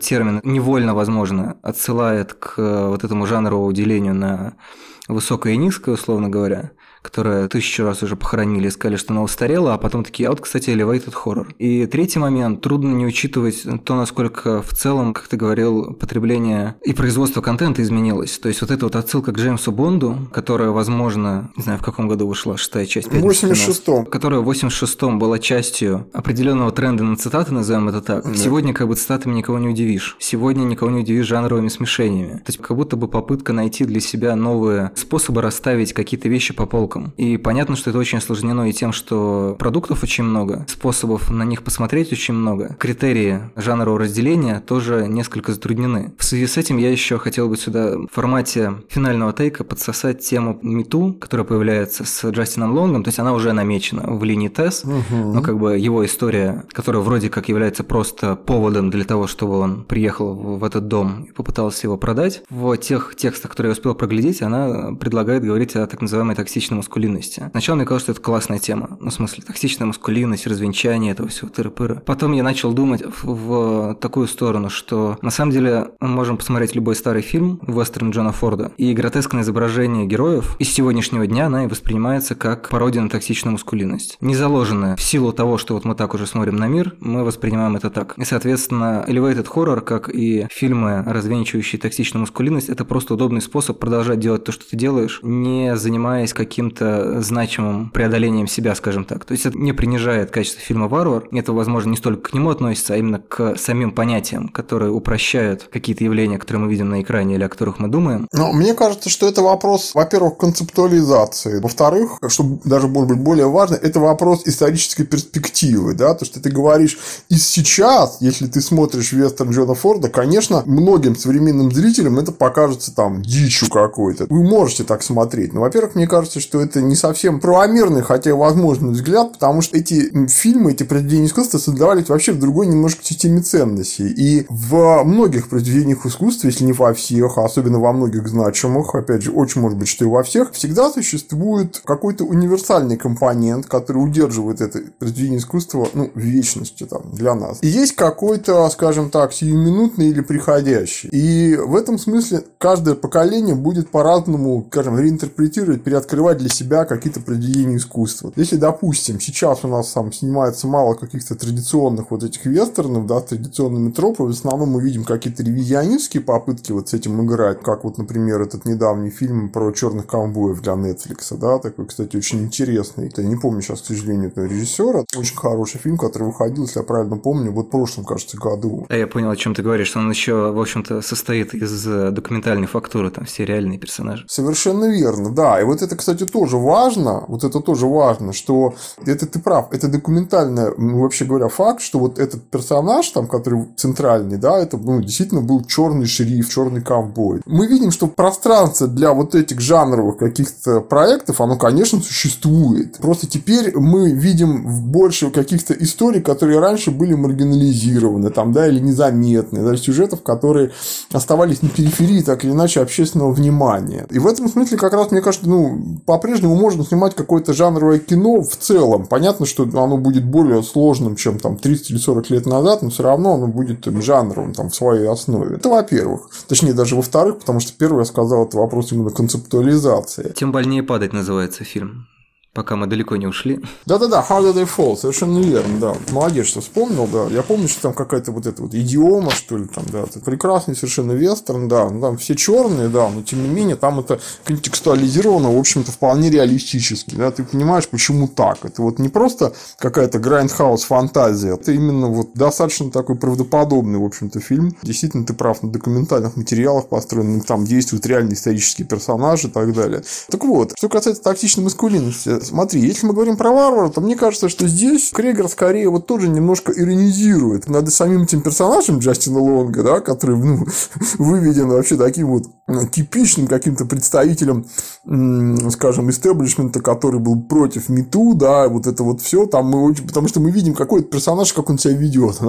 термин невольно, возможно, отсылает к вот этому жанровому делению на высокое и низкое, условно говоря, которое тысячу раз уже похоронили, сказали, что она устарела, а потом такие, а вот, кстати, elevated horror. И третий момент, трудно не учитывать то, насколько в целом, как ты говорил, потребление и производство контента изменилось. То есть вот эта вот отсылка к Джеймсу Бонду, которая, возможно, не знаю, в каком году вышла шестая часть. В 86-м. Которая в 86-м была частью определенного тренда на цитаты, назовем это так. Да. Сегодня как бы цитатами никого не удивишь. Сегодня никого не удивишь жанровыми смешениями. То есть как будто бы попытка найти для себя новые способы расставить какие-то вещи по полкам полкам. И понятно, что это очень осложнено и тем, что продуктов очень много, способов на них посмотреть очень много. Критерии жанрового разделения тоже несколько затруднены. В связи с этим я еще хотел бы сюда в формате финального тейка подсосать тему Мету, которая появляется с Джастином Лонгом, то есть она уже намечена в линии ТЭС, угу. но как бы его история, которая вроде как является просто поводом для того, чтобы он приехал в этот дом и попытался его продать, в тех текстах, которые я успел проглядеть, она предлагает говорить о так называемой токсичной маскулинности. Сначала мне казалось, что это классная тема. Ну, в смысле, токсичная маскулинность, развенчание этого всего тыры-пыры. Потом я начал думать в, в такую сторону, что на самом деле мы можем посмотреть любой старый фильм, вестерн Джона Форда, и гротескное изображение героев из сегодняшнего дня, она и воспринимается как пародия на токсичную маскулинность. Не заложенная в силу того, что вот мы так уже смотрим на мир, мы воспринимаем это так. И, соответственно, elevated horror, как и фильмы, развенчивающие токсичную маскулинность, это просто удобный способ продолжать делать то, что ты делаешь, не занимаясь каким-то значимым преодолением себя, скажем так. То есть это не принижает качество фильма «Варвар». Это, возможно, не столько к нему относится, а именно к самим понятиям, которые упрощают какие-то явления, которые мы видим на экране или о которых мы думаем. Но мне кажется, что это вопрос, во-первых, концептуализации. Во-вторых, что даже может быть более важно, это вопрос исторической перспективы. Да? То, что ты говоришь, и сейчас, если ты смотришь вестерн Джона Форда, конечно, многим современным зрителям это покажется там дичью какой-то. Вы можете так смотреть. Но, во-первых, мне кажется, что это не совсем правомерный, хотя возможный взгляд, потому что эти фильмы, эти произведения искусства создавались вообще в другой немножко системе ценностей. И в многих произведениях искусства, если не во всех, а особенно во многих значимых, опять же, очень может быть, что и во всех, всегда существует какой-то универсальный компонент, который удерживает это произведение искусства ну, в вечности там, для нас. И есть какой-то, скажем так, сиюминутный или приходящий. И в этом смысле каждое поколение будет по-разному, скажем, реинтерпретировать, переоткрывать для себя какие-то произведения искусства. Если, допустим, сейчас у нас там снимается мало каких-то традиционных вот этих вестернов, да, с традиционными тропами, в основном мы видим какие-то ревизионистские попытки вот с этим играть, как вот, например, этот недавний фильм про черных ковбоев для Netflix, да, такой, кстати, очень интересный. Я не помню сейчас, к сожалению, этого режиссера. Очень хороший фильм, который выходил, если я правильно помню, вот в прошлом, кажется, году. А я понял, о чем ты говоришь. Он еще, в общем-то, состоит из э, документальной фактуры, там все реальные персонажи. Совершенно верно, да. И вот это, кстати, тоже важно, вот это тоже важно, что это ты прав, это документальный, вообще говоря, факт, что вот этот персонаж, там, который центральный, да, это ну, действительно был черный шериф, черный ковбой. Мы видим, что пространство для вот этих жанровых каких-то проектов, оно, конечно, существует. Просто теперь мы видим больше каких-то историй, которые раньше были маргинализированы, там, да, или незаметны, да, сюжетов, которые оставались на периферии, так или иначе, общественного внимания. И в этом смысле как раз, мне кажется, ну, по-прежнему можно снимать какое-то жанровое кино в целом. Понятно, что оно будет более сложным, чем там 30 или 40 лет назад, но все равно оно будет жанровым там, в своей основе. Это во-первых. Точнее, даже во-вторых, потому что первый я сказал, это вопрос именно концептуализации. Тем больнее падать называется фильм пока мы далеко не ушли. Да-да-да, Harder They Fall, совершенно верно, да. Молодец, что вспомнил, да. Я помню, что там какая-то вот эта вот идиома, что ли, там, да. Это прекрасный совершенно вестерн, да. Ну, там все черные, да, но тем не менее там это контекстуализировано, в общем-то, вполне реалистически, да. Ты понимаешь, почему так. Это вот не просто какая-то grindhouse фантазия, это именно вот достаточно такой правдоподобный, в общем-то, фильм. Действительно, ты прав, на документальных материалах построен, там действуют реальные исторические персонажи и так далее. Так вот, что касается токсичной маскулинности, Смотри, если мы говорим про варвара, то мне кажется, что здесь Крегер скорее вот тоже немножко иронизирует над самим этим персонажем Джастина Лонга, да, который ну, выведен вообще таким вот типичным каким-то представителем, скажем, истеблишмента, который был против МИТУ, да, вот это вот все, там мы очень, потому что мы видим какой-то персонаж, как он себя ведет.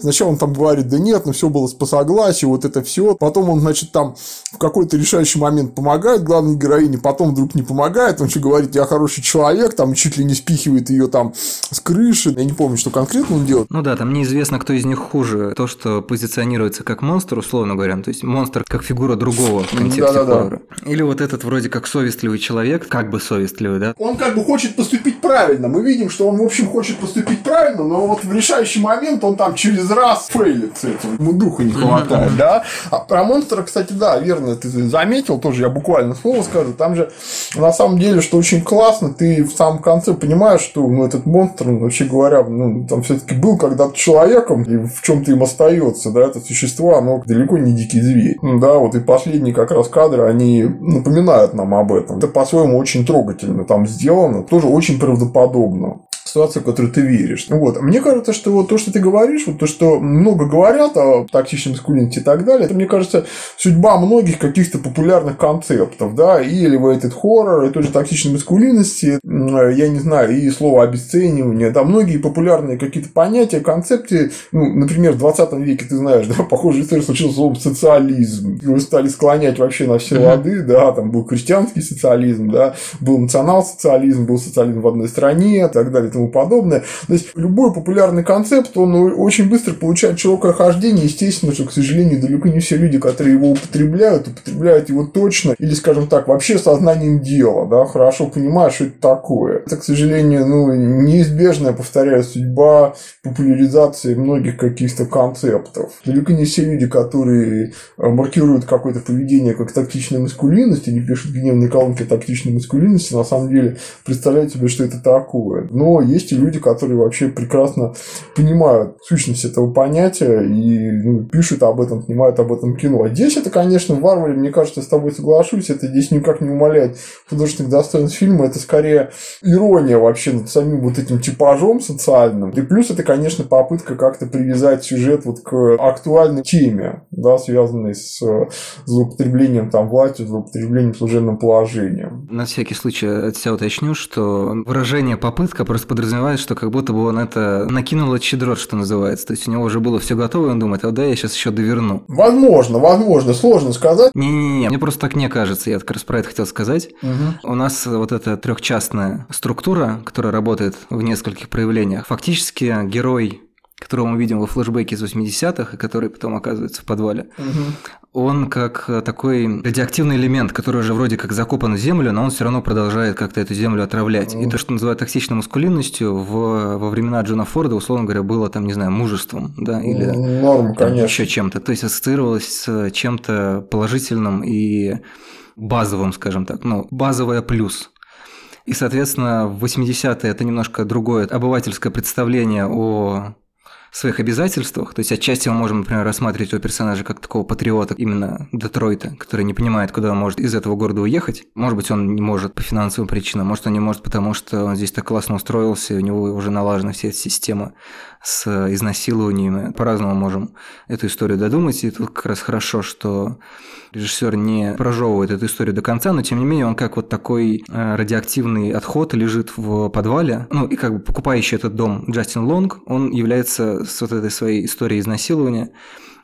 Сначала он там говорит, да нет, ну все было по согласию, вот это все. Потом он, значит, там в какой-то решающий момент помогает главной героине, потом вдруг не помогает, он еще говорит, я хороший человек, там чуть ли не спихивает ее там с крыши. Я не помню, что конкретно он делает. Ну да, там неизвестно, кто из них хуже. То, что позиционируется как монстр, условно говоря, то есть монстр как фигура другого в контексте да, да, хоррора. Да. Или вот этот вроде как совестливый человек, как бы совестливый, да? Он как бы хочет поступить правильно. Мы видим, что он, в общем, хочет поступить правильно, но вот в решающий момент он там через раз фейлит с этим. Ему духа не хватает, да? А про монстра, кстати, да, верно, ты заметил, тоже я буквально слово скажу. Там же на самом деле, что очень классно, ты в самом конце понимаешь, что ну, этот монстр, ну, вообще говоря, ну, там все-таки был когда-то человеком, и в чем-то им остается, да, это существо, оно далеко не дикий зверь. Ну, да, вот и последние как раз кадры, они напоминают нам об этом. Это по-своему очень трогательно там сделано, тоже очень правдоподобно. Ситуация, в которую ты веришь. Вот. Мне кажется, что вот то, что ты говоришь, вот то, что много говорят о тактичном маскулинити и так далее, это, мне кажется, судьба многих каких-то популярных концептов, да, и elevated horror, и тоже тактичной маскулинности, я не знаю, и слово обесценивание, да, многие популярные какие-то понятия, концепты, ну, например, в 20 веке, ты знаешь, да, похожая история случилась словом социализм. Его стали склонять вообще на все лады, да, там был крестьянский социализм, да, был национал-социализм, был социализм в одной стране и так далее тому подобное. То есть, любой популярный концепт, он очень быстро получает широкое хождение. Естественно, что, к сожалению, далеко не все люди, которые его употребляют, употребляют его точно или, скажем так, вообще сознанием дела, да, хорошо понимают, что это такое. Это, к сожалению, ну, неизбежная, повторяю, судьба популяризации многих каких-то концептов. Далеко не все люди, которые э, маркируют какое-то поведение как тактичная маскулинность или пишут гневные колонки тактичной маскулинности, на самом деле представляют себе, что это такое. Но есть и люди, которые вообще прекрасно понимают сущность этого понятия и ну, пишут об этом, снимают об этом кино. А здесь это, конечно, в Варваре, мне кажется, с тобой соглашусь, это здесь никак не умаляет художественных достоинств фильма, это скорее ирония вообще над самим вот этим типажом социальным. И плюс это, конечно, попытка как-то привязать сюжет вот к актуальной теме, да, связанной с злоупотреблением там властью, злоупотреблением служебным положением. На всякий случай от себя уточню, что выражение «попытка» просто подразумевает, что как будто бы он это накинул от щедрот, что называется. То есть у него уже было все готово, и он думает, а да, я сейчас еще доверну. Возможно, возможно, сложно сказать. Не-не-не, мне просто так не кажется, я как раз про это хотел сказать. Угу. У нас вот эта трехчастная структура, которая работает в нескольких проявлениях, фактически герой которого мы видим во флешбеке из 80-х, и который потом оказывается в подвале, угу. он как такой радиоактивный элемент, который уже вроде как закопан в землю, но он все равно продолжает как-то эту землю отравлять. Угу. И то, что называют токсичной маскулинностью, в, во времена Джона Форда, условно говоря, было там, не знаю, мужеством, да, или Норм, там, еще чем-то. То есть ассоциировалось с чем-то положительным и базовым, скажем так, ну, базовое плюс. И, соответственно, в 80-е это немножко другое обывательское представление о своих обязательствах. То есть отчасти мы можем, например, рассматривать его персонажа как такого патриота именно Детройта, который не понимает, куда он может из этого города уехать. Может быть, он не может по финансовым причинам, может, он не может, потому что он здесь так классно устроился, и у него уже налажена вся эта система с изнасилованиями. По-разному можем эту историю додумать, и тут как раз хорошо, что режиссер не прожевывает эту историю до конца, но тем не менее он как вот такой э, радиоактивный отход лежит в подвале. Ну и как бы покупающий этот дом Джастин Лонг, он является с вот этой своей историей изнасилования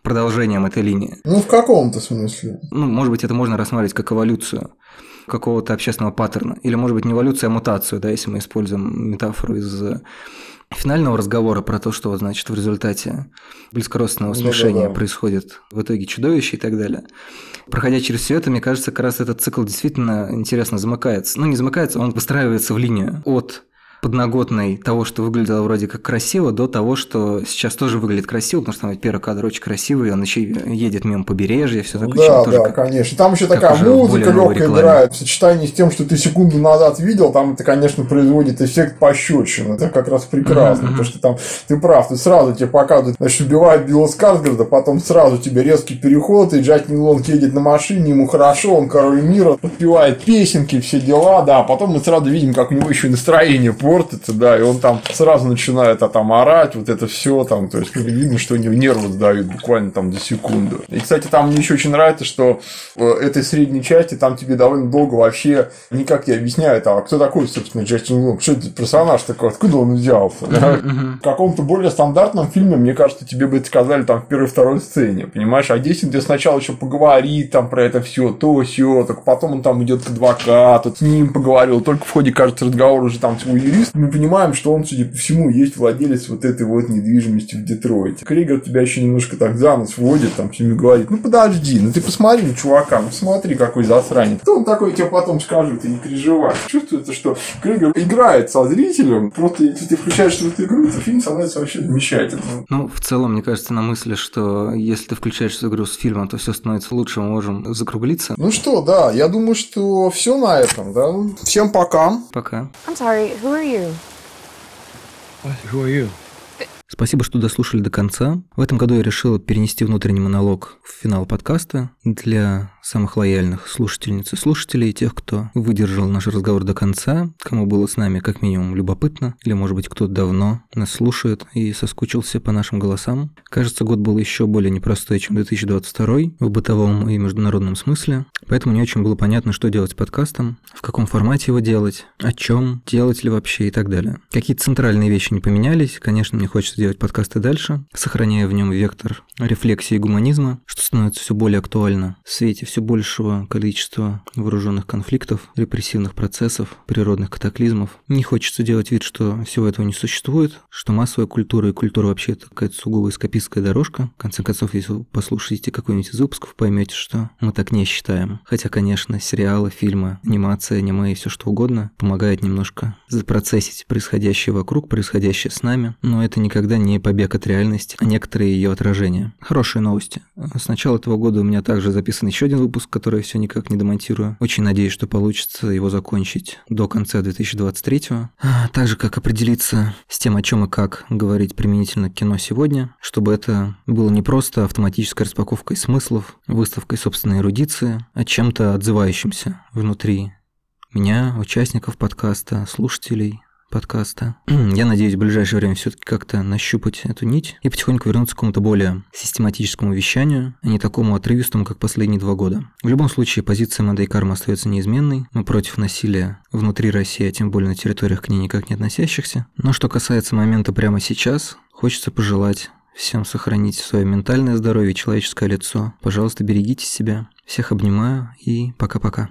продолжением этой линии. Ну, в каком-то смысле. Ну, может быть, это можно рассматривать как эволюцию какого-то общественного паттерна. Или, может быть, не эволюцию, а мутацию, да, если мы используем метафору из финального разговора про то, что, значит, в результате близкородственного смешения да, да, да. происходит в итоге чудовище и так далее. Проходя через все это, мне кажется, как раз этот цикл действительно интересно замыкается. Ну, не замыкается, он выстраивается в линию от подноготной того, что выглядело вроде как красиво, до того, что сейчас тоже выглядит красиво, потому что там первый кадр очень красивый, он еще едет мимо побережья, все такое. Да, да, как, конечно. Там еще такая музыка легкая играет. В сочетании с тем, что ты секунду назад видел, там это, конечно, производит эффект пощечины. Это как раз прекрасно, mm-hmm. потому что там ты прав, ты сразу тебе показывают, значит, убивает Билла Скарсгарда, потом сразу тебе резкий переход, и Джек Нилонг едет на машине, ему хорошо, он король мира, подпевает песенки, все дела, да, а потом мы сразу видим, как у него еще настроение портится, да, и он там сразу начинает а, там орать, вот это все там, то есть видно, что у него нервы сдают буквально там за секунду. И, кстати, там мне еще очень нравится, что в этой средней части там тебе довольно долго вообще никак не объясняют, а кто такой, собственно, Джастин Лонг, что это персонаж такой, откуда он взялся? Да? В каком-то более стандартном фильме, мне кажется, тебе бы это сказали там в первой-второй сцене, понимаешь, а здесь ты сначала еще поговорит там про это все, то, все, так потом он там идет к адвокату, с ним поговорил, только в ходе, кажется, разговора уже там свой юрист, мы понимаем, что он, судя по всему, есть владелец вот этой вот недвижимости в Детройте. Кригер тебя еще немножко так за нос вводит, там всеми говорит, ну подожди, ну ты посмотри на чувака, ну смотри, какой засранец. Кто он такой, тебе потом скажет, ты не переживай. Чувствуется, что Кригер играет со зрителем, просто если ты включаешься в эту игру, то фильм становится вообще замечательным. Ну, в целом, мне кажется, на мысли, что если ты включаешься в игру с фильмом, то все становится лучше, мы можем закруглиться. Ну что, да, я думаю, что все на этом, да. Всем пока. Пока. I'm sorry, who are you? Спасибо, что дослушали до конца. В этом году я решил перенести внутренний монолог в финал подкаста для самых лояльных слушательниц и слушателей, тех, кто выдержал наш разговор до конца, кому было с нами как минимум любопытно, или, может быть, кто давно нас слушает и соскучился по нашим голосам. Кажется, год был еще более непростой, чем 2022 в бытовом и международном смысле, поэтому не очень было понятно, что делать с подкастом, в каком формате его делать, о чем, делать ли вообще и так далее. Какие-то центральные вещи не поменялись, конечно, мне хочется делать подкасты дальше, сохраняя в нем вектор рефлексии гуманизма, что становится все более актуально в свете все большего количества вооруженных конфликтов, репрессивных процессов, природных катаклизмов. Не хочется делать вид, что всего этого не существует, что массовая культура и культура вообще это какая-то сугубо эскапистская дорожка. В конце концов, если вы послушаете какой-нибудь из выпусков, поймете, что мы так не считаем. Хотя, конечно, сериалы, фильмы, анимация, аниме и все что угодно помогает немножко запроцессить происходящее вокруг, происходящее с нами, но это никогда не побег от реальности, а некоторые ее отражения. Хорошие новости. С начала этого года у меня также записан еще один выпуск, который я все никак не демонтирую. Очень надеюсь, что получится его закончить до конца 2023. А, так же, как определиться с тем, о чем и как говорить применительно к кино сегодня, чтобы это было не просто автоматической распаковкой смыслов, выставкой собственной эрудиции, а чем-то отзывающимся внутри меня, участников подкаста, слушателей, подкаста. Я надеюсь в ближайшее время все-таки как-то нащупать эту нить и потихоньку вернуться к какому-то более систематическому вещанию, а не такому отрывистому, как последние два года. В любом случае, позиция Мадей Карма остается неизменной. Мы против насилия внутри России, а тем более на территориях к ней никак не относящихся. Но что касается момента прямо сейчас, хочется пожелать всем сохранить свое ментальное здоровье и человеческое лицо. Пожалуйста, берегите себя. Всех обнимаю и пока-пока.